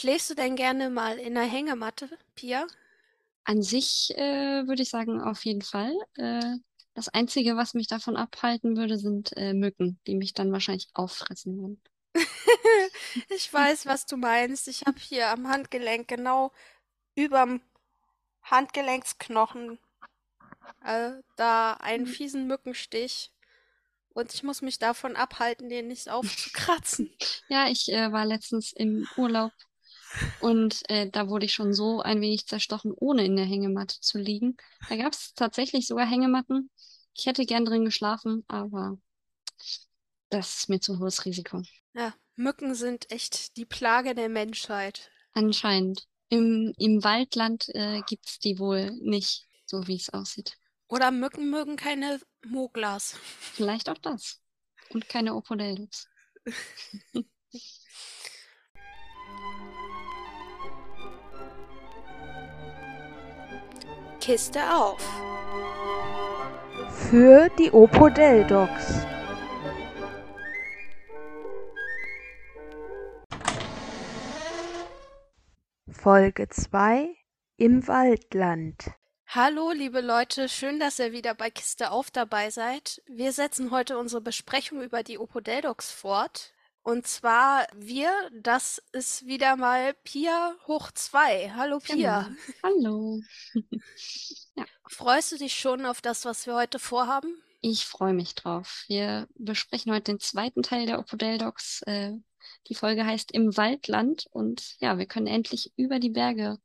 Schläfst du denn gerne mal in der Hängematte, Pia? An sich äh, würde ich sagen, auf jeden Fall. Äh, das Einzige, was mich davon abhalten würde, sind äh, Mücken, die mich dann wahrscheinlich auffressen würden. Ich weiß, was du meinst. Ich habe hier am Handgelenk, genau überm Handgelenksknochen, äh, da einen Hm. fiesen Mückenstich. Und ich muss mich davon abhalten, den nicht aufzukratzen. Ja, ich äh, war letztens im Urlaub und äh, da wurde ich schon so ein wenig zerstochen, ohne in der Hängematte zu liegen. Da gab es tatsächlich sogar Hängematten. Ich hätte gern drin geschlafen, aber das ist mir zu hohes Risiko. Ja, Mücken sind echt die Plage der Menschheit. Anscheinend. Im, im Waldland äh, gibt's die wohl nicht, so wie es aussieht. Oder Mücken mögen keine Moglas. Vielleicht auch das. Und keine Opodeldops. Kiste auf. Für die Opodeldocs. Folge 2 Im Waldland. Hallo, liebe Leute, schön, dass ihr wieder bei Kiste auf dabei seid. Wir setzen heute unsere Besprechung über die Opodeldocs fort. Und zwar wir, das ist wieder mal Pia hoch 2. Hallo Pia. Genau. Hallo. Ja, Freust du dich schon auf das, was wir heute vorhaben? ich freue mich drauf. Wir besprechen heute den zweiten Teil der Opodeldocs. Äh, die Folge heißt Im Waldland und ja, wir können endlich über die Berge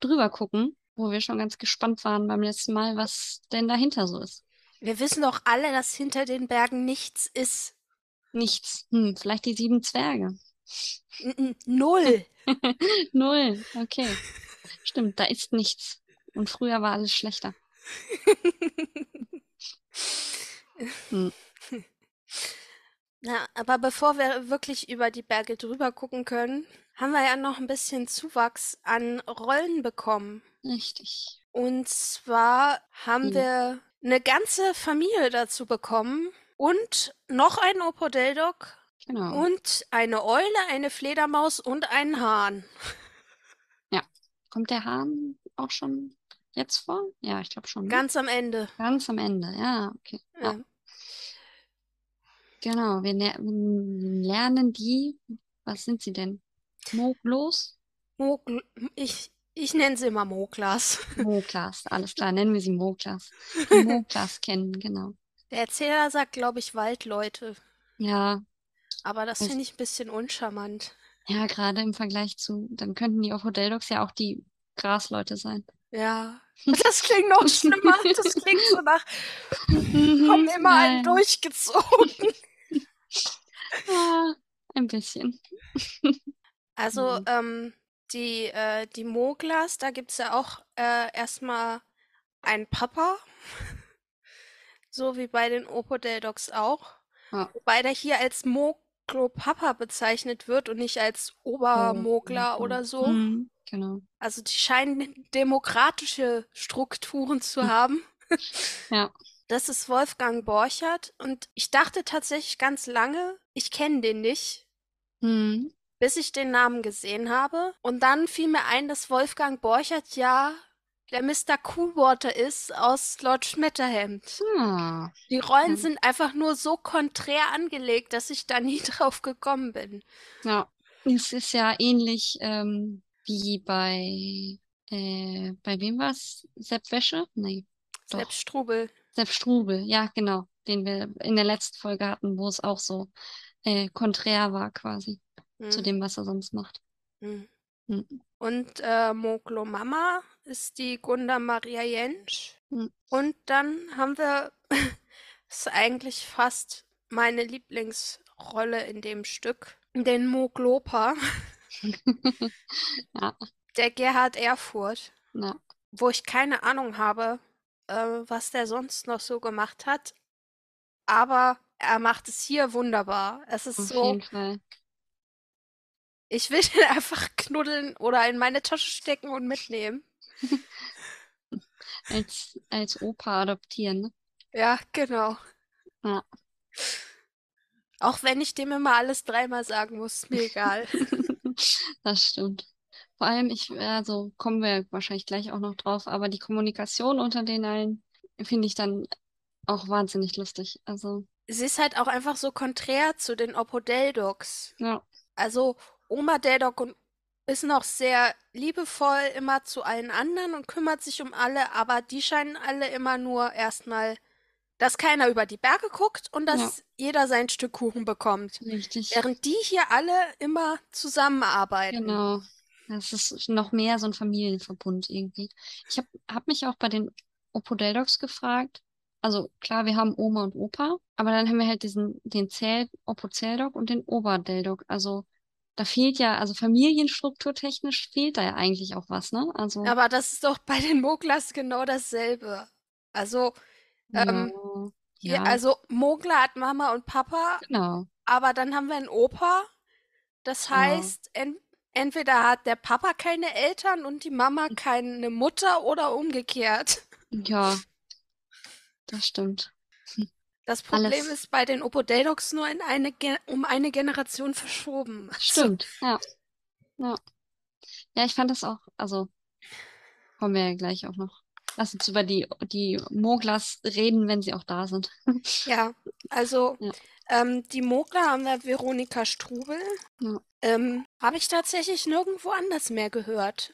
drüber gucken, wo wir schon ganz gespannt waren beim letzten Mal, was denn dahinter so ist. Wir wissen doch alle, dass hinter den Bergen nichts ist. Nichts. Hm, vielleicht die sieben Zwerge. Null. Null. Okay. Stimmt, da ist nichts. Und früher war alles schlechter. Hm. Na, aber bevor wir wirklich über die Berge drüber gucken können, haben wir ja noch ein bisschen Zuwachs an Rollen bekommen. Richtig. Und zwar haben Hm. wir eine ganze Familie dazu bekommen und noch einen Opodeldoc Genau. und eine Eule, eine Fledermaus und einen Hahn. Kommt der Hahn auch schon jetzt vor? Ja, ich glaube schon. ne? Ganz am Ende. Ganz am Ende. Ja, okay. Ja, Ja. genau. Wir ler- wir lernen die. Was sind sie denn? Moglos? Mogl ich, ich nenne sie immer Moglas. Moglas. Alles klar, nennen wir sie Moglas. Die Moglas kennen, genau. Der Erzähler sagt, glaube ich, Waldleute. Ja, Aber das Das- finde ich ein bisschen uncharmant. ja, gerade im Vergleich zu, dann könnten die Opodeldocs ja auch die Grasleute sein. Ja. Das klingt noch schlimmer. Das klingt so nach, Mhm, haben immer einen nein. durchgezogen. Ja, ein bisschen. Also, Mhm. ähm, die, äh, die Moglas, da gibt es ja auch äh, erstmal einen Papa. So wie bei den Opodeldocs auch. Ja. Wobei der hier als Moglo-Papa bezeichnet wird und nicht als Obermogler oder so. Mhm, genau. Also die scheinen demokratische Strukturen zu Hm. haben. Ja. Das ist Wolfgang Borchert und ich dachte tatsächlich ganz lange, ich kenne den nicht, Mhm. bis ich den Namen gesehen habe. Und dann fiel mir ein, dass Wolfgang Borchert ja der Mr. Coolwater ist aus Lord Schmetterhemd. Ah, Die Rollen Ja. sind einfach nur so konträr angelegt, dass ich da nie drauf gekommen bin. ja. Es ist ja ähnlich ähm, wie bei, äh, bei wem war's? Sepp Wäsche? Nee, doch. Selbst Strubel. Sepp Strubel, ja, genau. Den wir in der letzten Folge hatten, wo es auch so äh, konträr war quasi zu Hm, dem, was er sonst macht. hm. Mhm. Und äh, Moglo Mama ist die Gunda Maria Jentsch. Hm. Und dann haben wir, ist eigentlich fast meine Lieblingsrolle in dem Stück, den Moglopa, Ja, der Gerhard Erfurt, ja. wo ich keine Ahnung habe, äh, was der sonst noch so gemacht hat. Aber er macht es hier wunderbar. Es ist Auf so, jeden Fall. Ich will den einfach knuddeln oder in meine Tasche stecken und mitnehmen. Als, als Opa adoptieren, ne? Ja, genau. Ja. Auch wenn ich dem immer alles dreimal sagen muss, ist mir egal. Das stimmt. Vor allem, ich, also kommen wir wahrscheinlich gleich auch noch drauf, aber die Kommunikation unter den allen finde ich dann auch wahnsinnig lustig. Also, Sie ist halt auch einfach so konträr zu den Opodeldocs. ja, Also Oma Deldock und ist noch sehr liebevoll immer zu allen anderen und kümmert sich um alle, aber die scheinen alle immer nur erstmal, dass keiner über die Berge guckt und dass Ja. jeder sein Stück Kuchen bekommt. richtig. Während die hier alle immer zusammenarbeiten. Genau. Das ist noch mehr so ein Familienverbund irgendwie. Ich habe hab mich auch bei den Opodeldocs gefragt. Also klar, wir haben Oma und Opa, aber dann haben wir halt diesen, den Zell, Opozeldoc und den Oberdeldoc. Also da fehlt ja, also familienstrukturtechnisch fehlt da ja eigentlich auch was, ne? Also, Aber das ist doch bei den Moglas genau dasselbe. Also, ähm, ja, ja, also Mogla hat Mama und Papa, genau. aber dann haben wir einen Opa. Das Genau. heißt, en entweder hat der Papa keine Eltern und die Mama keine Mutter oder umgekehrt. Ja, das stimmt. Das Problem Alles. ist bei den Opodeldocs nur in eine Ge um eine Generation verschoben. Also, Stimmt, ja. Ja. Ja, ich fand das auch, also kommen wir ja gleich auch noch. Lass uns über die, die Moglas reden, wenn sie auch da sind. ja, also Ja. ähm, die Mogla haben wir Veronika Strubel. Ja. Ähm, habe ich tatsächlich nirgendwo anders mehr gehört.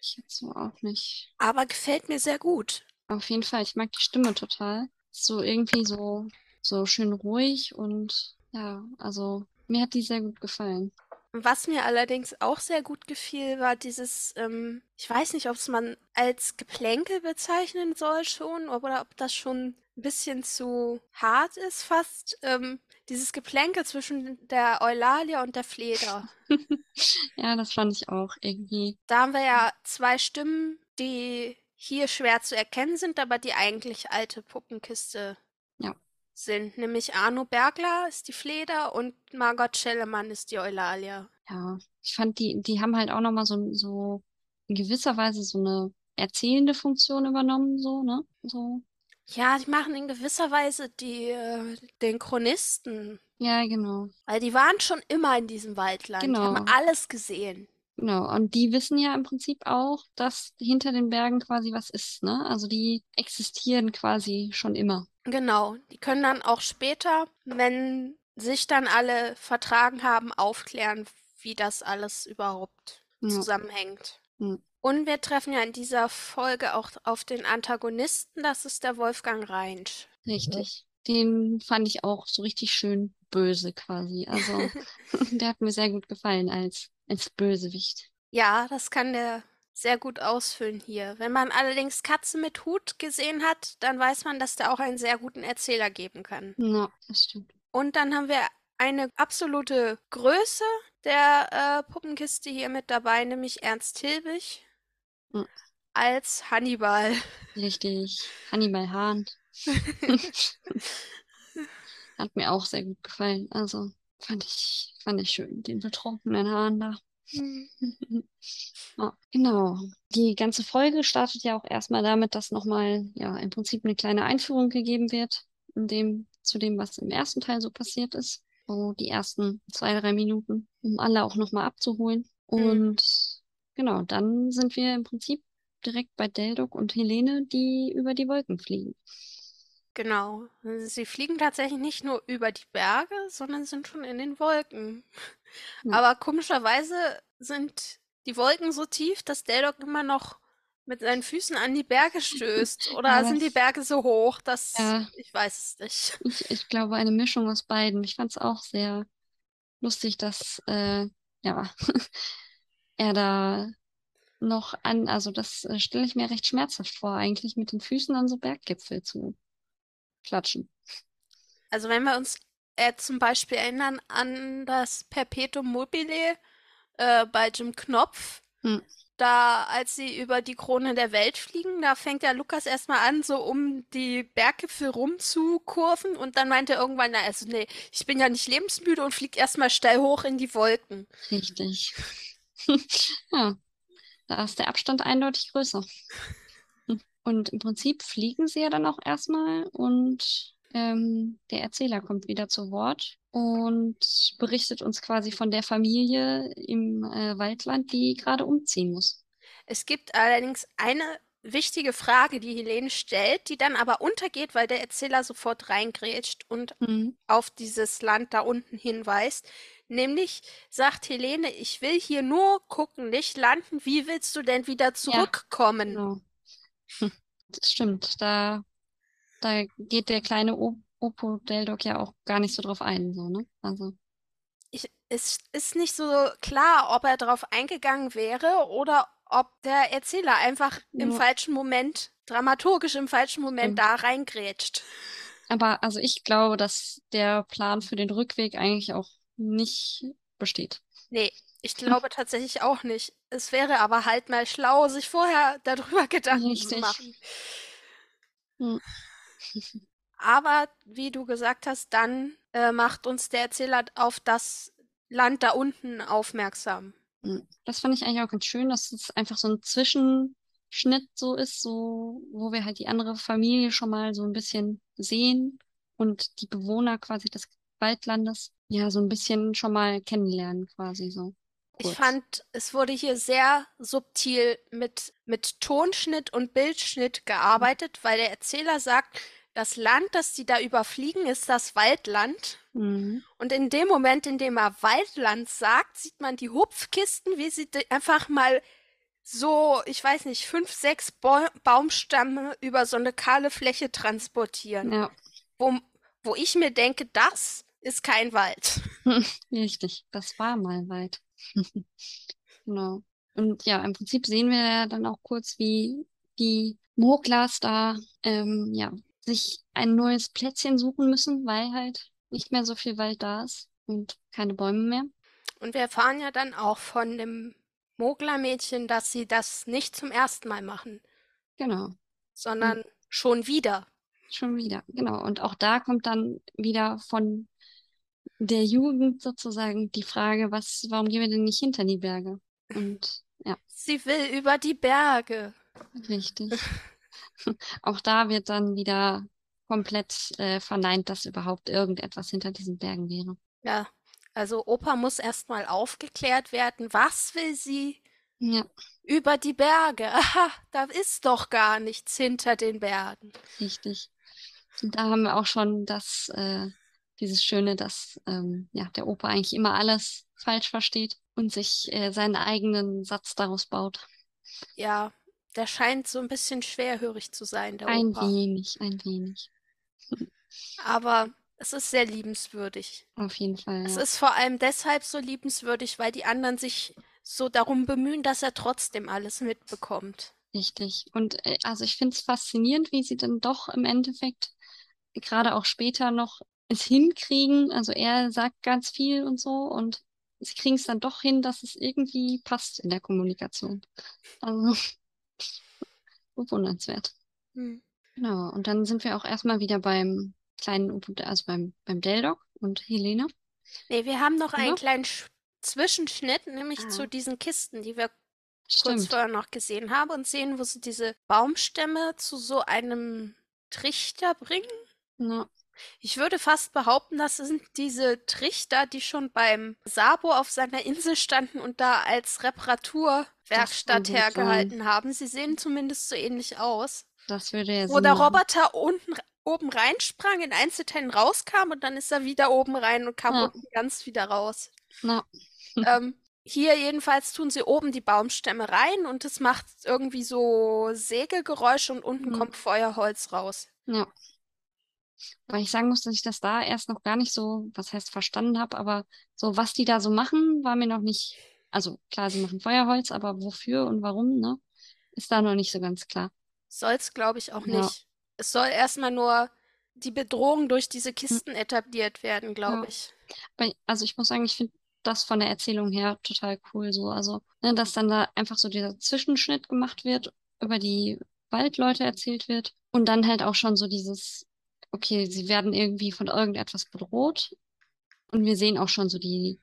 Ich jetzt so auch nicht. Aber gefällt mir sehr gut. Auf jeden Fall, ich mag die Stimme total. So irgendwie so, so schön ruhig und ja, also mir hat die sehr gut gefallen. Was mir allerdings auch sehr gut gefiel, war dieses, ähm, ich weiß nicht, ob es man als Geplänkel bezeichnen soll schon, oder ob das schon ein bisschen zu hart ist fast. Ähm, dieses Geplänkel zwischen der Eulalia und der Fleder. Ja, das fand ich auch irgendwie. Da haben wir ja zwei Stimmen, die hier schwer zu erkennen sind, aber die eigentlich alte Puppenkiste Ja. sind. Nämlich Arno Bergler ist die Fleder und Margot Schellemann ist die Eulalia. Ja, ich fand die, die haben halt auch nochmal so, so in gewisser Weise so eine erzählende Funktion übernommen, so, ne? So. Ja, die machen in gewisser Weise die, äh, den Chronisten. Ja, genau. Weil die waren schon immer in diesem Waldland. Die haben Genau. alles gesehen. Genau, und die wissen ja im Prinzip auch, dass hinter den Bergen quasi was ist, ne? Also die existieren quasi schon immer. Genau. Die können dann auch später, wenn sich dann alle vertragen haben, aufklären, wie das alles überhaupt Ja. zusammenhängt. Hm. Und wir treffen ja in dieser Folge auch auf den Antagonisten, das ist der Wolfgang Reinsch. Richtig. Den fand ich auch so richtig schön böse quasi. Also der hat mir sehr gut gefallen als, als Bösewicht. Ja, das kann der sehr gut ausfüllen hier. Wenn man allerdings Katze mit Hut gesehen hat, dann weiß man, dass der auch einen sehr guten Erzähler geben kann. Ja, das stimmt. Und dann haben wir eine absolute Größe der äh, Puppenkiste hier mit dabei, nämlich Ernst Hilbig Mhm. als Hannibal. Richtig. Hannibal Hahn. Hat mir auch sehr gut gefallen. Also fand ich, fand ich schön, den betrunkenen Hahn da. Ja, genau. Die ganze Folge startet ja auch erstmal damit, dass nochmal, ja, im Prinzip eine kleine Einführung gegeben wird, in dem, zu dem, was im ersten Teil so passiert ist. So die ersten zwei, drei Minuten, um alle auch nochmal abzuholen. Mhm. Und genau, dann sind wir im Prinzip direkt bei Deldoc und Helene, die über die Wolken fliegen. Genau. Sie fliegen tatsächlich nicht nur über die Berge, sondern sind schon in den Wolken. Ja. Aber komischerweise sind die Wolken so tief, dass Deldoc immer noch mit seinen Füßen an die Berge stößt. Oder Ja, sind die Berge so hoch, dass Ja. ich weiß es nicht. Ich, ich glaube, eine Mischung aus beiden. Ich fand es auch sehr lustig, dass äh, ja, er da noch an, also das äh, stelle ich mir recht schmerzhaft vor, eigentlich mit den Füßen an so Berggipfel zu klatschen. Also wenn wir uns äh, zum Beispiel erinnern an das Perpetuum mobile äh, bei Jim Knopf, Hm. da als sie über die Krone der Welt fliegen, da fängt ja Lukas erstmal an, so um die Berggipfel rumzukurven und dann meint er irgendwann, na also nee, ich bin ja nicht lebensmüde und flieg erstmal steil hoch in die Wolken. Richtig. Ja, da ist der Abstand eindeutig größer. Und im Prinzip fliegen sie ja dann auch erstmal und ähm, der Erzähler kommt wieder zu Wort und berichtet uns quasi von der Familie im äh, Waldland, die gerade umziehen muss. Es gibt allerdings eine wichtige Frage, die Helene stellt, die dann aber untergeht, weil der Erzähler sofort reingrätscht und Mhm. auf dieses Land da unten hinweist. Nämlich sagt Helene, ich will hier nur gucken, nicht landen. Wie willst du denn wieder zurückkommen? Genau. Das stimmt. Da, da geht der kleine o Opo Deldok ja auch gar nicht so drauf ein, so, ne? Also, Ich, es ist nicht so klar, ob er darauf eingegangen wäre oder ob der Erzähler einfach im Ja. falschen Moment, dramaturgisch im falschen Moment Stimmt. da reingrätscht. aber also ich glaube, dass der Plan für den Rückweg eigentlich auch nicht besteht. Nee, ich glaube tatsächlich auch nicht. Es wäre aber halt mal schlau, sich vorher darüber Gedanken zu Richtig. machen. Hm. Aber wie du gesagt hast, dann äh, macht uns der Erzähler auf das Land da unten aufmerksam. Das fand ich eigentlich auch ganz schön, dass es einfach so ein Zwischenschnitt so ist, so, wo wir halt die andere Familie schon mal so ein bisschen sehen und die Bewohner quasi des Waldlandes ja so ein bisschen schon mal kennenlernen, quasi so. Ich kurz. fand, es wurde hier sehr subtil mit, mit Tonschnitt und Bildschnitt gearbeitet, weil der Erzähler sagt, das Land, das die da überfliegen, ist das Waldland. Mhm. Und in dem Moment, in dem er Waldland sagt, sieht man die Hupfkisten, wie sie einfach mal so, ich weiß nicht, fünf, sechs Bau Baumstämme über so eine kahle Fläche transportieren. Ja, Wo, wo ich mir denke, das ist kein Wald. richtig. Das war mal Wald. Genau. Und ja, im Prinzip sehen wir ja dann auch kurz, wie die Moglas da ähm, ja, sich ein neues Plätzchen suchen müssen, weil halt nicht mehr so viel Wald da ist und keine Bäume mehr. Und wir erfahren ja dann auch von dem Moglermädchen, dass sie das nicht zum ersten Mal machen, Genau. sondern schon wieder. Schon wieder, genau. Und auch da kommt dann wieder von der Jugend sozusagen die Frage, was, warum gehen wir denn nicht hinter die Berge? Und ja, Sie will über die Berge. richtig. Auch da wird dann wieder komplett äh, verneint, dass überhaupt irgendetwas hinter diesen Bergen wäre. Ja, also Opa muss erstmal aufgeklärt werden. Was will sie Ja, über die Berge? Aha, da ist doch gar nichts hinter den Bergen. richtig. Und da haben wir auch schon das, äh, dieses Schöne, dass ähm, ja, der Opa eigentlich immer alles falsch versteht und sich äh, seinen eigenen Satz daraus baut. Ja, der scheint so ein bisschen schwerhörig zu sein, der Ein Opa. wenig, ein wenig. Aber es ist sehr liebenswürdig. Auf jeden Fall, Es ja. ist vor allem deshalb so liebenswürdig, weil die anderen sich so darum bemühen, dass er trotzdem alles mitbekommt. Richtig. Und äh, also ich finde es faszinierend, wie sie dann doch im Endeffekt gerade auch später noch es hinkriegen. Also er sagt ganz viel und so und sie kriegen es dann doch hin, dass es irgendwie passt in der Kommunikation. Also bewundernswert. Hm. Genau. Und dann sind wir auch erstmal wieder beim kleinen, also beim, beim Deldok und Helene. Nee, wir haben noch einen Ja. kleinen Sch Zwischenschnitt, nämlich Ah. zu diesen Kisten, die wir kurz Stimmt. vorher noch gesehen haben und sehen, wo sie diese Baumstämme zu so einem Trichter bringen. Ja, Ich würde fast behaupten, das sind diese Trichter, die schon beim Sabo auf seiner Insel standen und da als Reparaturwerkstatt hergehalten haben. Sie sehen zumindest so ähnlich aus. das würde ja Wo der. Roboter unten oben reinsprang, in Einzelteilen rauskam und dann ist er wieder oben rein und kam Ja. unten ganz wieder raus. Na, ähm, hier jedenfalls tun sie oben die Baumstämme rein und es macht irgendwie so Sägegeräusche und unten Mhm. kommt Feuerholz raus. Ja. Weil ich sagen muss, dass ich das da erst noch gar nicht so, was heißt verstanden habe, aber so, was die da so machen, war mir noch nicht, also klar, sie machen Feuerholz, aber wofür und warum, ne, ist da noch nicht so ganz klar. Soll's, glaube ich, auch Ja. nicht. Es soll erstmal nur die Bedrohung durch diese Kisten etabliert werden, glaube Hm. Ja. ich. Also ich muss sagen, ich finde das von der Erzählung her total cool so. Also, ne, dass dann da einfach so dieser Zwischenschnitt gemacht wird, über die Waldleute erzählt wird und dann halt auch schon so dieses, okay, sie werden irgendwie von irgendetwas bedroht und wir sehen auch schon so die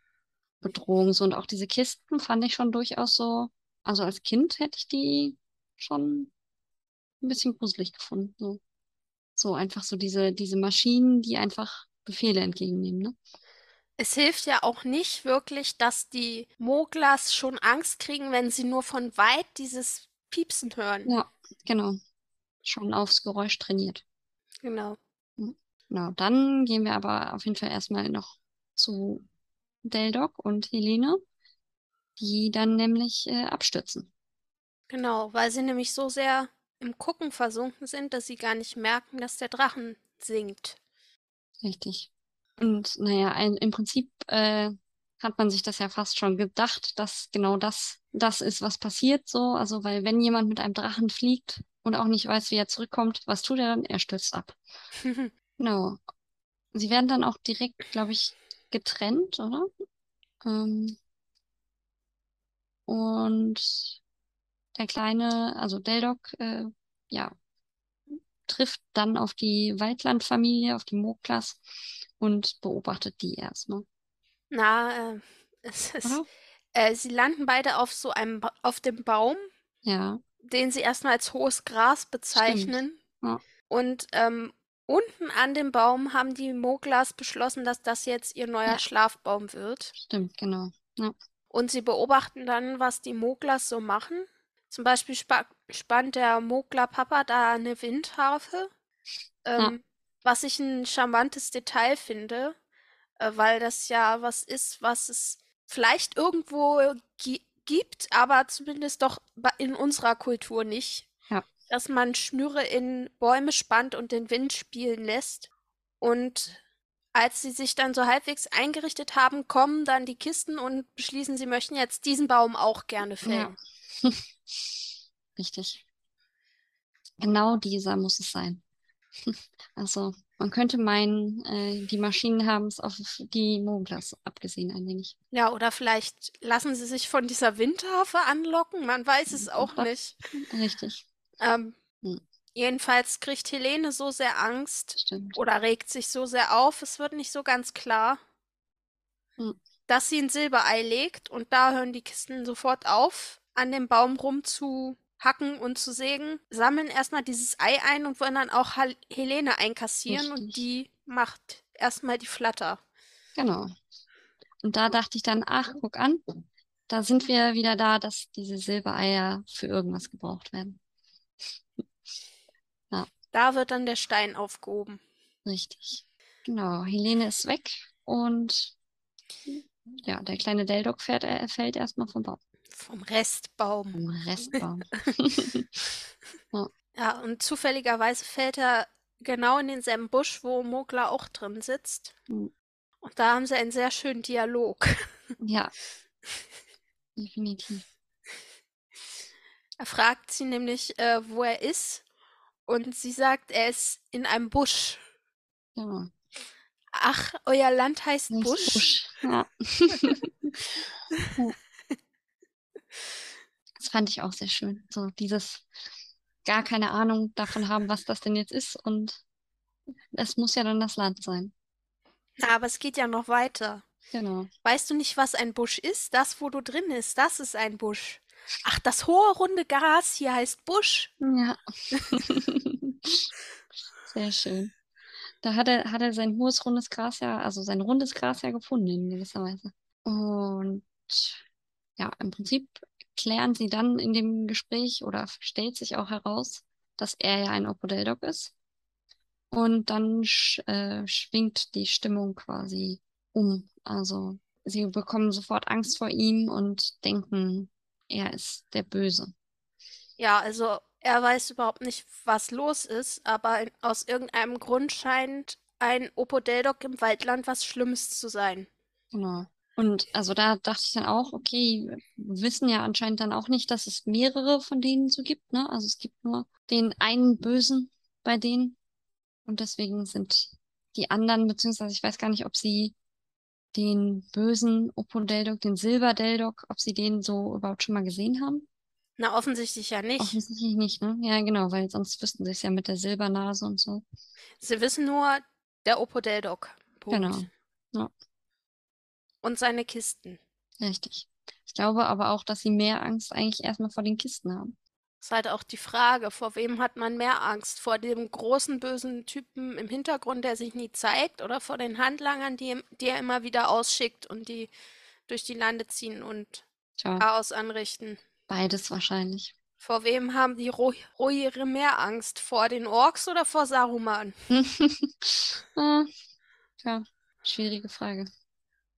Bedrohung so und auch diese Kisten fand ich schon durchaus so, also als Kind hätte ich die schon ein bisschen gruselig gefunden. So, so einfach so diese, diese Maschinen, die einfach Befehle entgegennehmen, ne? Es hilft ja auch nicht wirklich, dass die Moglas schon Angst kriegen, wenn sie nur von weit dieses Piepsen hören. Ja, genau. Schon aufs Geräusch trainiert. Genau. Genau, dann gehen wir aber auf jeden Fall erstmal noch zu Deldoc und Helene, die dann nämlich äh, abstürzen. Genau, weil sie nämlich so sehr im Gucken versunken sind, dass sie gar nicht merken, dass der Drachen singt. Richtig. Und naja, ein, im Prinzip äh, hat man sich das ja fast schon gedacht, dass genau das das ist, was passiert so. Also, weil wenn jemand mit einem Drachen fliegt und auch nicht weiß, wie er zurückkommt, was tut er dann? Er stürzt ab. Genau. Sie werden dann auch direkt, glaube ich, getrennt, oder? Ähm, und der kleine, also Deldoc, äh, ja, trifft dann auf die Waldlandfamilie, auf die Moklas und beobachtet die erstmal. Na, äh, es ist, äh, sie landen beide auf so einem, Ba- auf dem Baum, Ja, den sie erstmal als hohes Gras bezeichnen. Ja. Und ähm, unten an dem Baum haben die Moglas beschlossen, dass das jetzt ihr neuer Ja. Schlafbaum wird. stimmt, genau. Ja, Und sie beobachten dann, was die Moglas so machen. Zum Beispiel spa spannt der Mogler-Papa da eine Windharfe, ähm, was ich ein charmantes Detail finde, äh, weil das ja was ist, was es vielleicht irgendwo gi gibt, aber zumindest doch in unserer Kultur nicht. Dass man Schnüre in Bäume spannt und den Wind spielen lässt. Und als sie sich dann so halbwegs eingerichtet haben, kommen dann die Kisten und beschließen, sie möchten jetzt diesen Baum auch gerne fällen. Ja. Richtig. Genau dieser muss es sein. Also, man könnte meinen, äh, die Maschinen haben es auf die Moglas abgesehen, ein wenig. Ja, oder vielleicht lassen sie sich von dieser Windharfe anlocken, man weiß es auch Das- nicht. Richtig, Ähm, Hm. jedenfalls kriegt Helene so sehr Angst stimmt. oder regt sich so sehr auf, es wird nicht so ganz klar, Hm. dass sie ein Silberei legt und da hören die Kisten sofort auf, an dem Baum rumzuhacken und zu sägen, sammeln erstmal dieses Ei ein und wollen dann auch Helene einkassieren und Richtig. die macht erstmal die Flatter. Genau. Und da dachte ich dann, ach, guck an, da sind wir wieder da, dass diese Silbereier für irgendwas gebraucht werden. Da wird dann der Stein aufgehoben. Richtig. Genau, Helene ist weg und ja, der kleine Deldoc fährt, er fällt erstmal vom Baum, Vom Restbaum. vom Restbaum. Ja, und zufälligerweise fällt er genau in denselben Busch, wo Mogla auch drin sitzt. Hm. Und da haben sie einen sehr schönen Dialog. Ja, definitiv. Er fragt sie nämlich, äh, wo er ist. Und sie sagt, er ist in einem Busch. Genau. Ach, euer Land heißt Nicht Busch? Busch. Ja. Ja. Das fand ich auch sehr schön. So dieses gar keine Ahnung davon haben, was das denn jetzt ist. Und es muss ja dann das Land sein. Na, aber es geht ja noch weiter. Genau. Weißt du nicht, was ein Busch ist? Das, wo du drin bist, das ist ein Busch. Ach, das hohe runde Gras hier heißt Busch. Ja. Sehr schön. Da hat er, hat er sein hohes rundes Gras ja, also sein rundes Gras ja gefunden in gewisser Weise. Und ja, im Prinzip klären sie dann in dem Gespräch oder stellt sich auch heraus, dass er ja ein Opodeldoc ist. Und dann sch äh, schwingt die Stimmung quasi um. Also sie bekommen sofort Angst vor ihm und denken, er ist der Böse. Ja, also er weiß überhaupt nicht, was los ist, aber aus irgendeinem Grund scheint ein Opodeldoc im Waldland was Schlimmes zu sein. Genau. Und also da dachte ich dann auch, okay, wir wissen ja anscheinend dann auch nicht, dass es mehrere von denen so gibt, ne? Also es gibt nur den einen Bösen bei denen. Und deswegen sind die anderen, beziehungsweise ich weiß gar nicht, ob sie den bösen Opodeldoc, den Silberdeldoc, ob sie den so überhaupt schon mal gesehen haben. Na, offensichtlich ja nicht. Offensichtlich nicht, ne? Ja, genau, weil sonst wüssten sie es ja mit der Silbernase und so. Sie wissen nur, der Opodeldoc. Punkt. Genau. Ja. Und seine Kisten. Richtig. Ich glaube aber auch, dass sie mehr Angst eigentlich erstmal vor den Kisten haben. Ist halt auch die Frage, vor wem hat man mehr Angst? Vor dem großen bösen Typen im Hintergrund, der sich nie zeigt, oder vor den Handlangern, die, die er immer wieder ausschickt und die durch die Lande ziehen und Tja, Chaos anrichten? beides wahrscheinlich. Vor wem haben die Ro Rohirrim mehr Angst? Vor den Orks oder vor Saruman? Ah, Tja, schwierige Frage.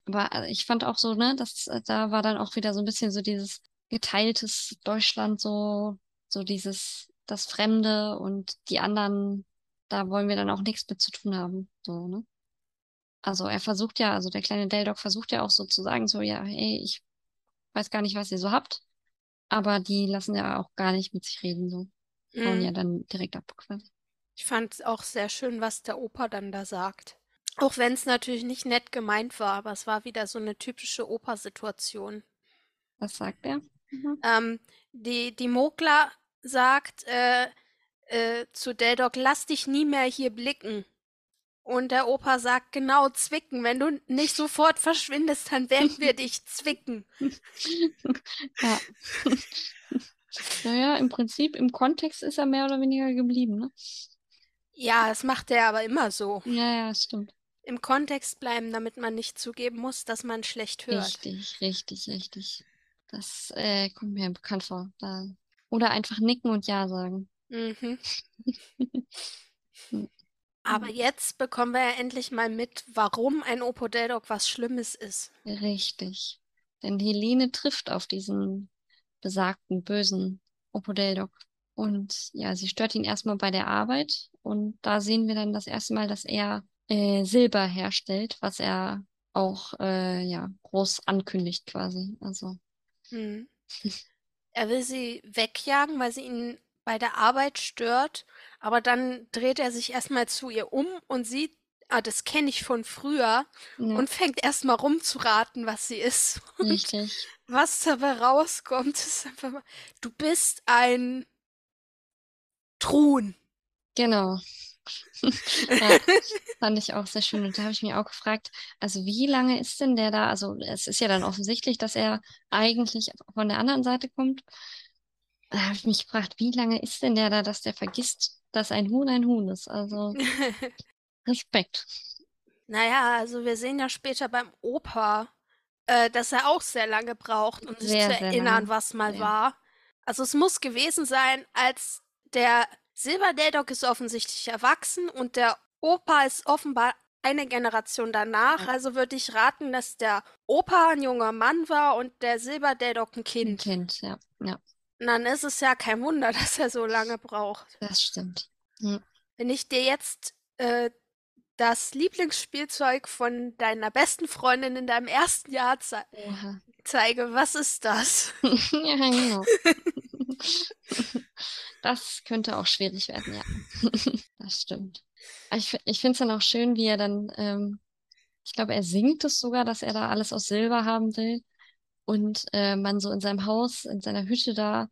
Aber äh, ich fand auch so, ne, dass äh, da war dann auch wieder so ein bisschen so dieses geteiltes Deutschland, so, so dieses, das Fremde und die anderen, da wollen wir dann auch nichts mit zu tun haben. So, ne? Also er versucht ja, also der kleine Dale-Dog versucht ja auch so zu sagen, so, ja, hey, ich weiß gar nicht, was ihr so habt. Aber die lassen ja auch gar nicht mit sich reden, so. Hauen Mhm. ja dann direkt ab, quasi. Ich fand es auch sehr schön, was der Opa dann da sagt. Auch wenn es natürlich nicht nett gemeint war, aber es war wieder so eine typische Opa-Situation. Was sagt er? Mhm. Ähm, die, die Mogla sagt äh, äh, zu Deldok, lass dich nie mehr hier blicken. Und der Opa sagt, genau, zwicken. Wenn du nicht sofort verschwindest, dann werden wir dich zwicken. Ja. Naja, im Prinzip, im Kontext ist er mehr oder weniger geblieben, ne? Ja, das macht er aber immer so. Ja, ja, stimmt. Im Kontext bleiben, damit man nicht zugeben muss, dass man schlecht hört. Richtig, richtig, richtig. Das äh, kommt mir bekannt vor. Da. Oder einfach nicken und Ja sagen. Mhm. Hm. Aber jetzt bekommen wir ja endlich mal mit, warum ein Opodeldok was Schlimmes ist. Richtig. Denn Helene trifft auf diesen besagten, bösen Opodeldok. Und ja, sie stört ihn erstmal bei der Arbeit. Und da sehen wir dann das erste Mal, dass er äh, Silber herstellt, was er auch äh, ja, groß ankündigt quasi. Also, Hm. Er will sie wegjagen, weil sie ihn bei der Arbeit stört, aber dann dreht er sich erstmal zu ihr um und sieht, ah, das kenne ich von früher, ja, und fängt erstmal rumzuraten, was sie ist. Und richtig. was dabei rauskommt, ist einfach mal, du bist ein Truhen. Genau. Ja, fand ich auch sehr schön. Und da habe ich mich auch gefragt, also wie lange ist denn der da? Also es ist ja dann offensichtlich, dass er eigentlich von der anderen Seite kommt. Da habe ich mich gefragt, wie lange ist denn der da, dass der vergisst, dass ein Huhn ein Huhn ist? Also Respekt. Naja, also wir sehen ja später beim Opa, äh, dass er auch sehr lange braucht, um sich Sehr, zu erinnern, was mal Ja. war. Also es muss gewesen sein, als der Silberdeldok ist offensichtlich erwachsen und der Opa ist offenbar eine Generation danach. Ja. Also würde ich raten, dass der Opa ein junger Mann war und der Silberdeldok ein Ein Kind. Kind, ja. Ja, Und dann ist es ja kein Wunder, dass er so lange braucht. das stimmt. Hm. Wenn ich dir jetzt äh, das Lieblingsspielzeug von deiner besten Freundin in deinem ersten Jahr zei Oha. Zeige, was ist das? Ja, genau. Das könnte auch schwierig werden, ja. Das stimmt. Ich, ich finde es dann auch schön, wie er dann, ähm, ich glaube, er singt es sogar, dass er da alles aus Silber haben will. Und äh, man so in seinem Haus, in seiner Hütte da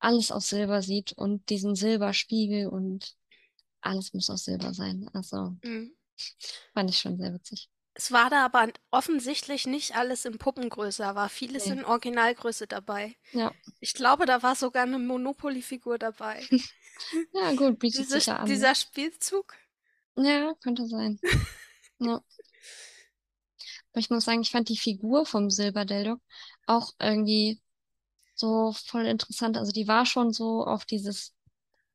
alles aus Silber sieht und diesen Silberspiegel und alles muss aus Silber sein. Also Mhm. fand ich schon sehr witzig. Es war da aber offensichtlich nicht alles in Puppengröße, da war vieles Nee. in Originalgröße dabei. Ja, Ich glaube, da war sogar eine Monopoly-Figur dabei. ja gut, bietet Diese, sich an. ne? dieser Spielzug. Ja, könnte sein. Ja. Aber ich muss sagen, ich fand die Figur vom Silberdeldok auch irgendwie so voll interessant. Also die war schon so auf dieses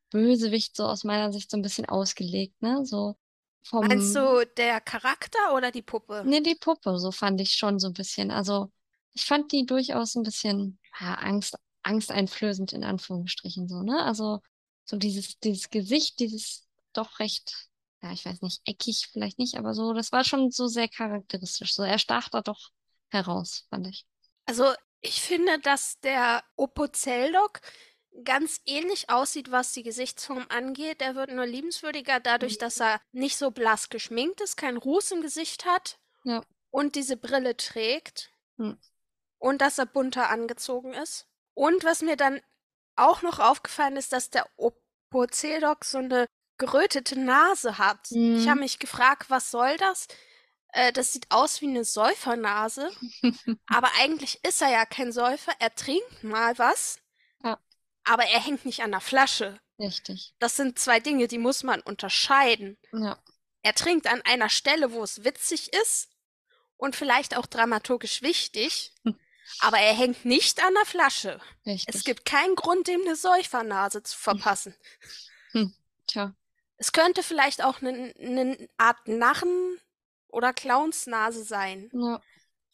Bösewicht so aus meiner Sicht so ein bisschen ausgelegt, ne? So vom, Meinst du der Charakter oder die Puppe? ne, die Puppe, so fand ich schon so ein bisschen. Also ich fand die durchaus ein bisschen ja, Angst, angsteinflößend in Anführungsstrichen so, ne? Also so dieses, dieses Gesicht, dieses doch recht, ja, ich weiß nicht, eckig vielleicht nicht, aber so, das war schon so sehr charakteristisch. So, er stach da doch heraus, fand ich. Also, ich finde, dass der Opozeldok ganz ähnlich aussieht, was die Gesichtsform angeht. Er wird nur liebenswürdiger dadurch, Mhm. dass er nicht so blass geschminkt ist, keinen Ruß im Gesicht hat Ja. und diese Brille trägt Hm. und dass er bunter angezogen ist. Und was mir dann auch noch aufgefallen ist, dass der Opozeldok so eine gerötete Nase hat. Ich Mhm. habe mich gefragt, was soll das? Äh, das sieht aus wie eine Säufernase. Aber eigentlich ist er ja kein Säufer. Er trinkt mal was. Aber er hängt nicht an der Flasche. Richtig. Das sind zwei Dinge, die muss man unterscheiden. Ja. Er trinkt an einer Stelle, wo es witzig ist und vielleicht auch dramaturgisch wichtig, Hm. aber er hängt nicht an der Flasche. Richtig. Es gibt keinen Grund, dem eine Säufernase zu verpassen. Tja. Es könnte vielleicht auch eine, eine Art Narren- oder Clownsnase sein. Ja.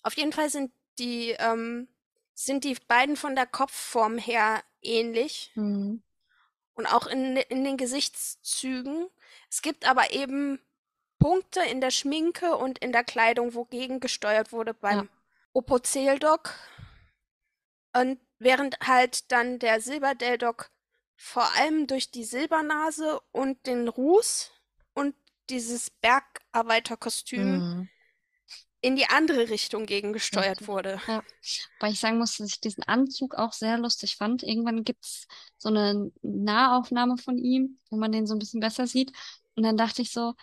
Auf jeden Fall sind die, ähm, sind die beiden von der Kopfform her ähnlich Mhm. und auch in, in den Gesichtszügen. Es gibt aber eben Punkte in der Schminke und in der Kleidung, wogegen gesteuert wurde beim Ja. Opoceldok. Und während halt dann der Silberdeldock vor allem durch die Silbernase und den Ruß und dieses Bergarbeiterkostüm Mhm. In die andere Richtung gegengesteuert Richtig. wurde. Weil ich sagen muss, dass ich diesen Anzug auch sehr lustig fand. Irgendwann gibt's so eine Nahaufnahme von ihm, wo man den so ein bisschen besser sieht. Und dann dachte ich so,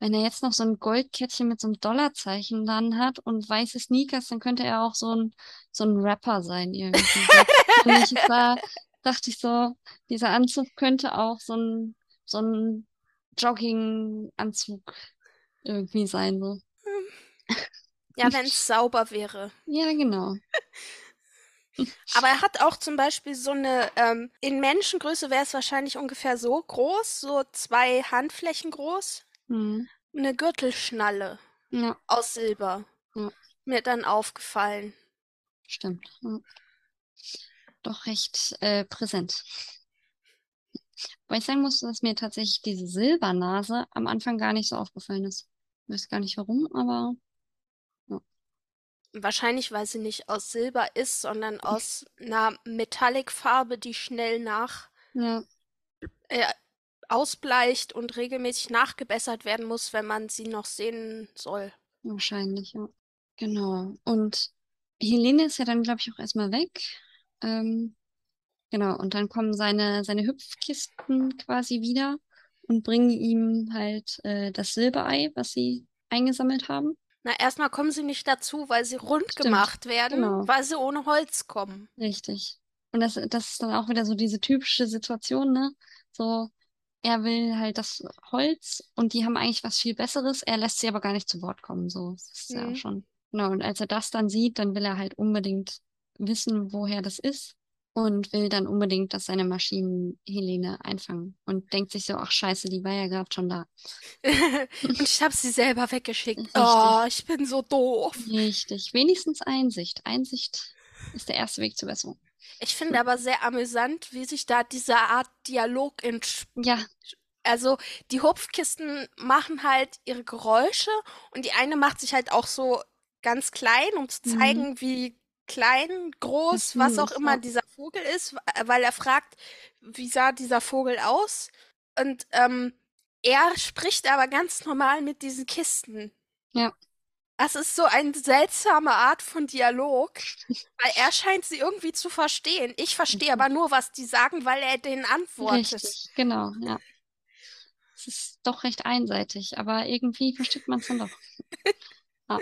wenn er jetzt noch so ein Goldkettchen mit so einem Dollarzeichen dann hat und weiße Sneakers, dann könnte er auch so ein, so ein Rapper sein irgendwie. Und ich war, dachte ich so, dieser Anzug könnte auch so ein, so ein Jogginganzug irgendwie sein, so. Ja, wenn es sauber wäre. Ja, genau. Aber er hat auch zum Beispiel so eine, ähm, in Menschengröße wäre es wahrscheinlich ungefähr so groß, so zwei Handflächen groß, Hm. eine Gürtelschnalle Ja, aus Silber. Ja. Mir dann aufgefallen. stimmt. Ja. Doch recht äh, präsent. Weil ich sagen muss, dass mir tatsächlich diese Silbernase am Anfang gar nicht so aufgefallen ist. Ich weiß gar nicht warum, aber Wahrscheinlich, weil sie nicht aus Silber ist, sondern aus einer Metallicfarbe, die schnell nach ja, äh, ausbleicht und regelmäßig nachgebessert werden muss, wenn man sie noch sehen soll. wahrscheinlich, ja. Genau. Und Helene ist ja dann, glaube ich, auch erstmal weg. Ähm, genau, und dann kommen seine, seine Hüpfkisten quasi wieder und bringen ihm halt äh, das Silberei, was sie eingesammelt haben. Na, erstmal kommen sie nicht dazu, weil sie rund Stimmt, gemacht werden, genau. weil sie ohne Holz kommen. Richtig. Und das, das ist dann auch wieder so diese typische Situation, ne? So, er will halt das Holz und die haben eigentlich was viel Besseres, er lässt sie aber gar nicht zu Wort kommen, so. Das ist ja auch Mhm. schon. Genau, und als er das dann sieht, dann will er halt unbedingt wissen, woher das ist und will dann unbedingt, dass seine Maschinen Helene einfangen und denkt sich so, ach scheiße, die war ja gerade schon da. Und ich habe sie selber weggeschickt. Richtig. Oh, ich bin so doof. Richtig. Wenigstens Einsicht. Einsicht ist der erste Weg zur Besserung. Ich finde aber sehr amüsant, wie sich da diese Art Dialog ents Ja, Also die Hupfkisten machen halt ihre Geräusche und die eine macht sich halt auch so ganz klein, um zu Mhm. zeigen, wie klein, groß, was auch immer dieser Vogel ist, wa- weil er fragt, wie sah dieser Vogel aus? Und ähm, er spricht aber ganz normal mit diesen Kisten. Ja. Das ist so eine seltsame Art von Dialog, weil er scheint sie irgendwie zu verstehen. Ich verstehe Mhm. aber nur, was die sagen, weil er denen antwortet. Richtig, genau, ja. Es ist doch recht einseitig, aber irgendwie versteht man es dann doch. Ja.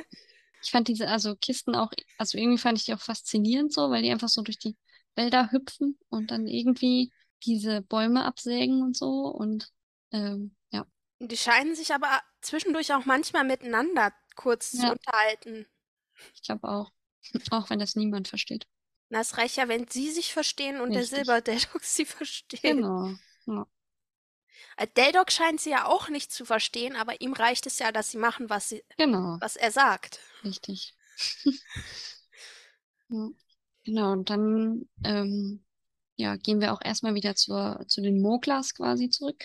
Ich fand diese, also Kisten auch, also irgendwie fand ich die auch faszinierend so, weil die einfach so durch die Wälder hüpfen und dann irgendwie diese Bäume absägen und so und ähm, ja, Die scheinen sich aber zwischendurch auch manchmal miteinander kurz zu Ja. unterhalten. ich glaube auch. Auch wenn das niemand versteht. Na, es reicht ja, wenn sie sich verstehen und der Richtig. Silberdeldock sie versteht. Genau. Ja, Äh, Deldock scheint sie ja auch nicht zu verstehen, aber ihm reicht es ja, dass sie machen, was sie, genau, was er sagt. richtig. Ja, genau, und dann ähm, ja, gehen wir auch erstmal wieder zur, zu den Moglas quasi zurück.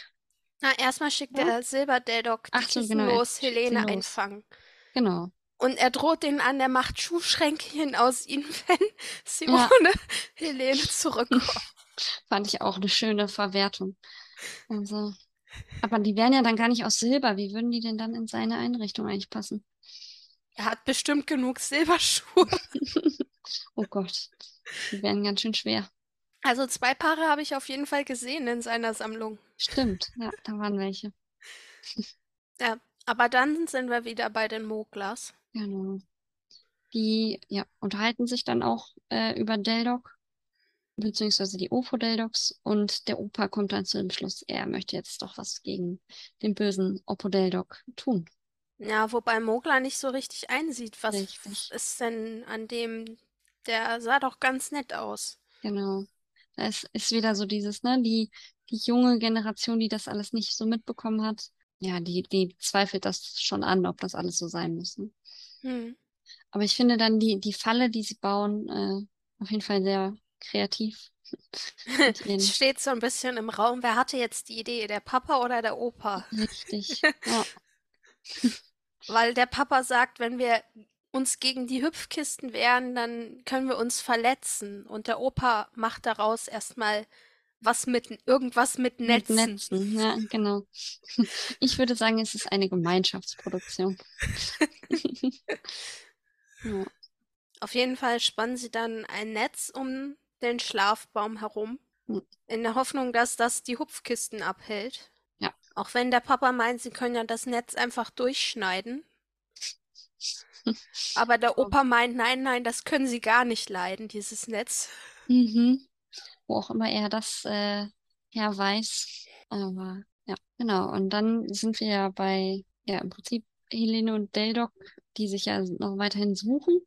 Na, erstmal schickt Ja. der Silberdeldock die so, genau, los, Helene los. einfangen. Genau. Und er droht denen an, der macht Schuhschränkchen aus ihnen, wenn sie Ja. ohne Helene zurückkommen. Fand ich auch eine schöne Verwertung. Also, aber die wären ja dann gar nicht aus Silber. Wie würden die denn dann in seine Einrichtung eigentlich passen? Er hat bestimmt genug Silberschuhe. Oh Gott, die wären ganz schön schwer. Also zwei Paare habe ich auf jeden Fall gesehen in seiner Sammlung. Stimmt, ja, da waren welche. Ja, aber dann sind wir wieder bei den Moglas. Genau. Die, ja, unterhalten sich dann auch äh, über Deldock beziehungsweise die Opodeldocs und der Opa kommt dann zu dem Schluss, er möchte jetzt doch was gegen den bösen Opodeldoc tun. Ja, wobei Mogler nicht so richtig einsieht, was Richtig. ist denn an dem, der sah doch ganz nett aus. Genau. Es ist wieder so dieses, ne, die, die junge Generation, die das alles nicht so mitbekommen hat, ja, die, die zweifelt das schon an, ob das alles so sein muss. Ne? Hm. Aber ich finde dann die, die Falle, die sie bauen, äh, auf jeden Fall sehr kreativ. Mit steht so ein bisschen im Raum, wer hatte jetzt die Idee, der Papa oder der Opa? Richtig. Ja, Weil der Papa sagt, wenn wir uns gegen die Hüpfkisten wehren, dann können wir uns verletzen. Und der Opa macht daraus erstmal was mit, irgendwas mit mit Netzen. Netzen. Ja, genau. Ich würde sagen, es ist eine Gemeinschaftsproduktion. Ja, Auf jeden Fall spannen sie dann ein Netz um den Schlafbaum herum, in der Hoffnung, dass das die Hupfkisten abhält. Ja. Auch wenn der Papa meint, sie können ja das Netz einfach durchschneiden. Aber der Opa meint, nein, nein, das können sie gar nicht leiden, dieses Netz. Mhm. Wo auch immer er das äh, her weiß. Aber ja, genau. Und dann sind wir ja bei, ja, im Prinzip Helene und Deldoc, die sich ja noch weiterhin suchen.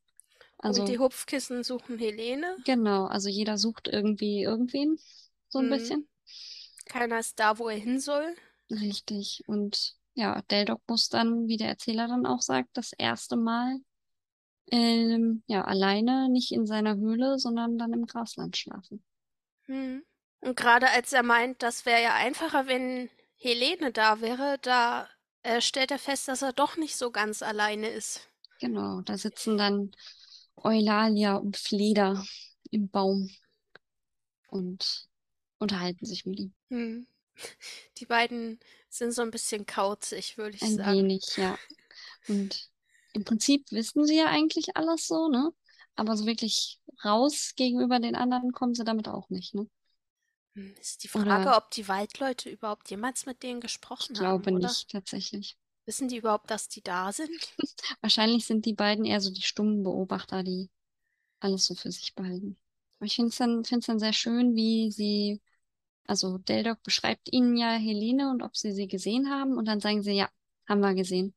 Also, Und die Hupfkissen suchen Helene. genau, also jeder sucht irgendwie irgendwen, so ein Mhm. bisschen. Keiner ist da, wo er hin soll. Richtig. Und ja, Deldoc muss dann, wie der Erzähler dann auch sagt, das erste Mal ähm, ja, alleine, nicht in seiner Höhle, sondern dann im Grasland schlafen. Hm. Und gerade als er meint, das wäre ja einfacher, wenn Helene da wäre, da äh, stellt er fest, dass er doch nicht so ganz alleine ist. Genau, da sitzen dann Eulalia und Fleder im Baum und unterhalten sich mit ihm. Hm. Die beiden sind so ein bisschen kauzig, würde ich Ein sagen. wenig, ja. Und im Prinzip wissen sie ja eigentlich alles so, ne? Aber so wirklich raus gegenüber den anderen kommen sie damit auch nicht, ne? Hm, Ist die Oder- Frage, ob die Waldleute überhaupt jemals mit denen Ich gesprochen glaube haben, oder? nicht, tatsächlich. Wissen die überhaupt, dass die da sind? Wahrscheinlich sind die beiden eher so die stummen Beobachter, die alles so für sich behalten. Aber ich finde es dann, find's dann sehr schön, wie sie, also Deldoc beschreibt ihnen ja Helene und ob sie sie gesehen haben und dann sagen sie, ja, haben wir gesehen.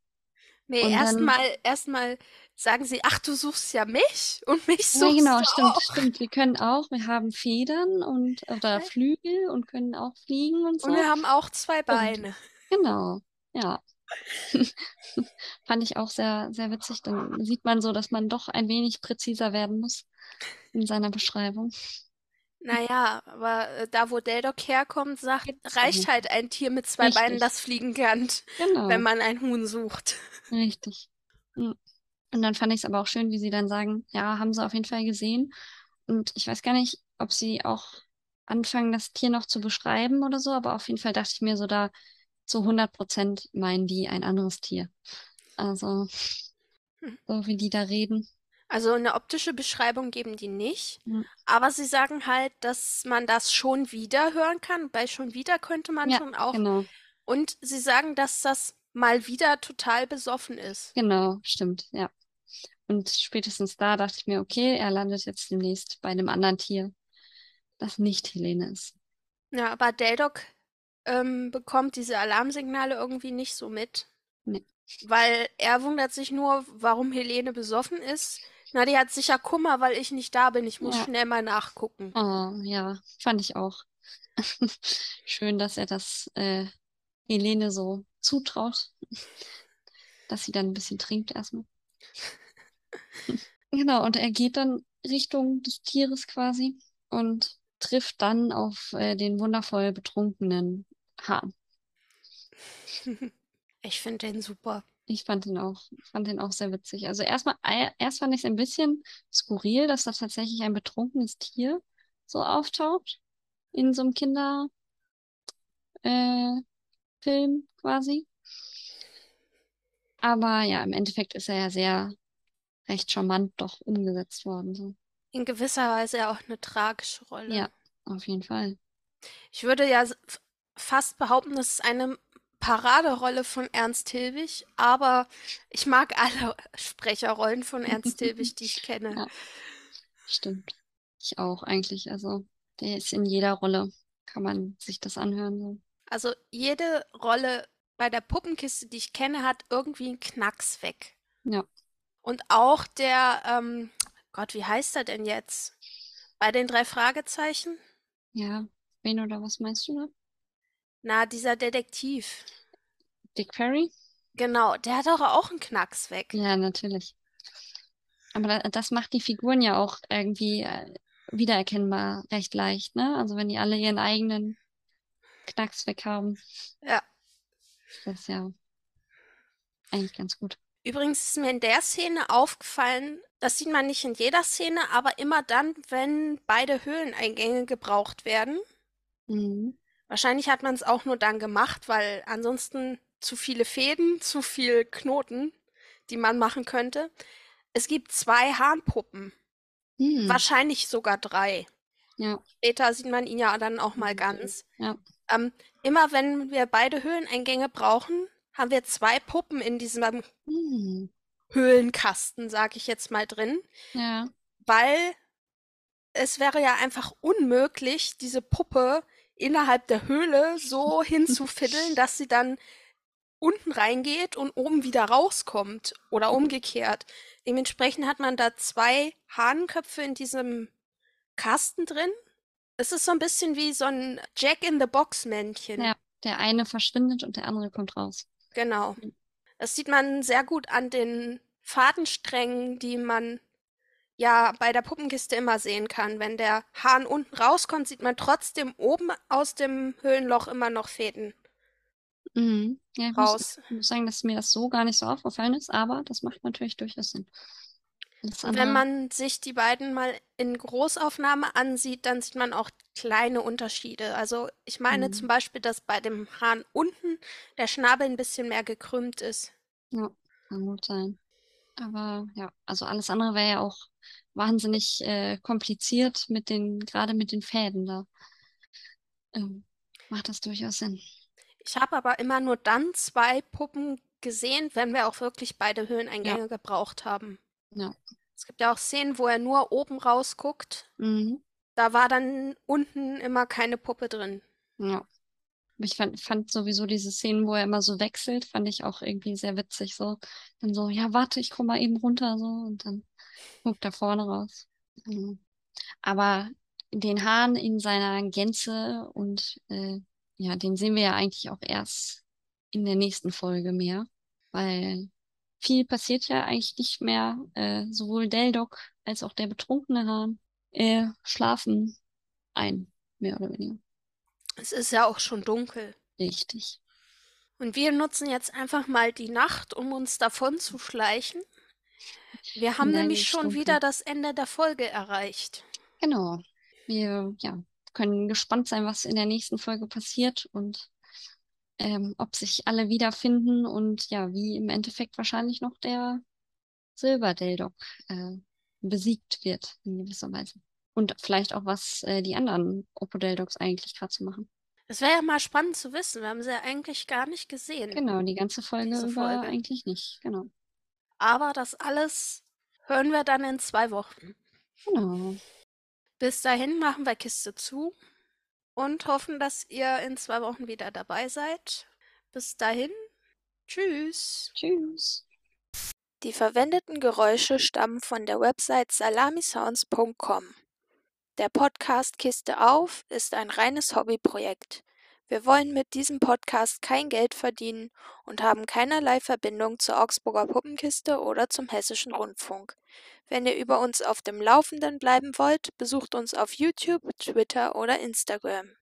Nee, Und erstmal, erstmal sagen sie, ach, du suchst ja mich und mich Ja, suchst genau, du stimmt, auch. stimmt. Wir können auch, wir haben Federn und oder Flügel und können auch fliegen und so. Und wir haben auch zwei Beine. Genau, ja. Fand ich auch sehr, sehr witzig. Dann sieht man so, dass man doch ein wenig präziser werden muss in seiner Beschreibung. Naja, aber äh, da, wo Deldoc herkommt, sagt, reicht halt ein Tier mit zwei Beinen, Richtig. das fliegen kann, Genau, wenn man ein Huhn sucht. richtig. Und dann fand ich es aber auch schön, wie sie dann sagen, ja, haben sie auf jeden Fall gesehen. Und ich weiß gar nicht, ob sie auch anfangen, das Tier noch zu beschreiben oder so, aber auf jeden Fall dachte ich mir so, da zu 100 Prozent meinen die ein anderes Tier. Also, Hm. so wie die da reden. Also eine optische Beschreibung geben die nicht, Hm. aber sie sagen halt, dass man das schon wieder hören kann. Bei schon wieder könnte man Ja, schon auch. Genau, Und sie sagen, dass das mal wieder total besoffen ist. genau, stimmt, ja. Und spätestens da dachte ich mir, okay, er landet jetzt demnächst bei einem anderen Tier, das nicht Helene ist. Ja, aber Deldoc ähm, bekommt diese Alarmsignale irgendwie nicht so mit. Nee. Weil er wundert sich nur, warum Helene besoffen ist. Na, die hat sicher Kummer, weil ich nicht da bin. Ich muss Ja. schnell mal nachgucken. Oh, ja, fand ich auch. Schön, dass er das äh, Helene so zutraut, dass sie dann ein bisschen trinkt erstmal. Genau, und er geht dann Richtung des Tieres quasi und trifft dann auf äh, den wundervoll betrunkenen Hahn. Ich finde den super. Ich fand ihn auch, fand ihn auch sehr witzig. Also erstmal, erst fand ich es ein bisschen skurril, dass da tatsächlich ein betrunkenes Tier so auftaucht in so einem Kinder, äh, quasi. Aber ja, im Endeffekt ist er ja sehr recht charmant doch umgesetzt worden. So. In gewisser Weise auch eine tragische Rolle. Ja, auf jeden Fall. Ich würde ja fast behaupten, das ist eine Paraderolle von Ernst Hilbig, aber ich mag alle Sprecherrollen von Ernst Hilbig, die ich kenne. Ja. Stimmt. Ich auch eigentlich. Also Der ist in jeder Rolle. Kann man sich das anhören. So. Also jede Rolle bei der Puppenkiste, die ich kenne, hat irgendwie einen Knacks weg. Ja. Und auch der, ähm, Gott, wie heißt er denn jetzt? Bei den drei Fragezeichen? Ja. Wen oder was meinst du da? Na, dieser Detektiv. Dick Ferry? Genau, der hat doch auch einen Knacks weg. Ja, natürlich. Aber da, das macht die Figuren ja auch irgendwie äh, wiedererkennbar recht leicht, ne? Also wenn die alle ihren eigenen Knacks weg haben. Ja. Das ist ja eigentlich ganz gut. Übrigens ist mir in der Szene aufgefallen, das sieht man nicht in jeder Szene, aber immer dann, wenn beide Höhleneingänge gebraucht werden. Mhm. Wahrscheinlich hat man es auch nur dann gemacht, weil ansonsten zu viele Fäden, zu viel Knoten, die man machen könnte. Es gibt zwei Hahnpuppen. Hm. Wahrscheinlich sogar drei. Ja. Später sieht man ihn ja dann auch mal Mhm. ganz. Ja. Ähm, immer wenn wir beide Höhleneingänge brauchen, haben wir zwei Puppen in diesem Hm. Höhlenkasten, sag ich jetzt mal drin, Ja. weil es wäre ja einfach unmöglich, diese Puppe innerhalb der Höhle so hinzufiddeln, dass sie dann unten reingeht und oben wieder rauskommt oder umgekehrt. Dementsprechend hat man da zwei Hahnenköpfe in diesem Kasten drin. Es ist so ein bisschen wie so ein Jack-in-the-Box-Männchen. Ja. Der eine verschwindet und der andere kommt raus. Genau. Mhm. Das sieht man sehr gut an den Fadensträngen, die man ja bei der Puppenkiste immer sehen kann. Wenn der Hahn unten rauskommt, sieht man trotzdem oben aus dem Höhlenloch immer noch Fäden Mhm. Ja, ich muss, raus. ich muss sagen, dass mir das so gar nicht so aufgefallen ist, aber das macht natürlich durchaus Sinn. Wenn man sich die beiden mal in Großaufnahme ansieht, dann sieht man auch kleine Unterschiede. Also ich meine Mhm. zum Beispiel, dass bei dem Hahn unten der Schnabel ein bisschen mehr gekrümmt ist. ja, kann gut sein. Aber ja, also alles andere wäre ja auch wahnsinnig äh, kompliziert mit den, gerade mit den Fäden da. Ähm, macht das durchaus Sinn. Ich habe aber immer nur dann zwei Puppen gesehen, wenn wir auch wirklich beide Höhleneingänge gebraucht haben. Ja. Es gibt ja auch Szenen, wo er nur oben rausguckt. Mhm. Da war dann unten immer keine Puppe drin. Ja. Ich fand, fand sowieso diese Szenen, wo er immer so wechselt, fand ich auch irgendwie sehr witzig. So, dann so, ja, warte, ich komme mal eben runter, so, und dann guckt er vorne raus. Mhm. Aber den Hahn in seiner Gänze und äh, ja, den sehen wir ja eigentlich auch erst in der nächsten Folge mehr, weil viel passiert ja eigentlich nicht mehr. Äh, sowohl Deldoc als auch der betrunkene Hahn äh, schlafen ein, mehr oder weniger. Es ist ja auch schon dunkel. Richtig. Und wir nutzen jetzt einfach mal die Nacht, um uns davon zu schleichen. Wir haben Nein, nämlich schon dunkel. wieder das Ende der Folge erreicht. Genau. Wir ja, können gespannt sein, was in der nächsten Folge passiert und ähm, ob sich alle wiederfinden und ja, wie im Endeffekt wahrscheinlich noch der Silberdeldoc äh, besiegt wird in gewisser Weise. Und vielleicht auch, was äh, die anderen Opodeldocs eigentlich gerade so machen. Es wäre ja mal spannend zu wissen. Wir haben sie ja eigentlich gar nicht gesehen. Genau, die ganze Folge Diese über Folge. eigentlich nicht. Genau. Aber das alles hören wir dann in zwei Wochen. Genau. Bis dahin machen wir Kiste zu und hoffen, dass ihr in zwei Wochen wieder dabei seid. Bis dahin, tschüss. Tschüss. Die verwendeten Geräusche stammen von der Website salamisounds.com. Der Podcast Kiste auf ist ein reines Hobbyprojekt. Wir wollen mit diesem Podcast kein Geld verdienen und haben keinerlei Verbindung zur Augsburger Puppenkiste oder zum Hessischen Rundfunk. Wenn ihr über uns auf dem Laufenden bleiben wollt, besucht uns auf YouTube, Twitter oder Instagram.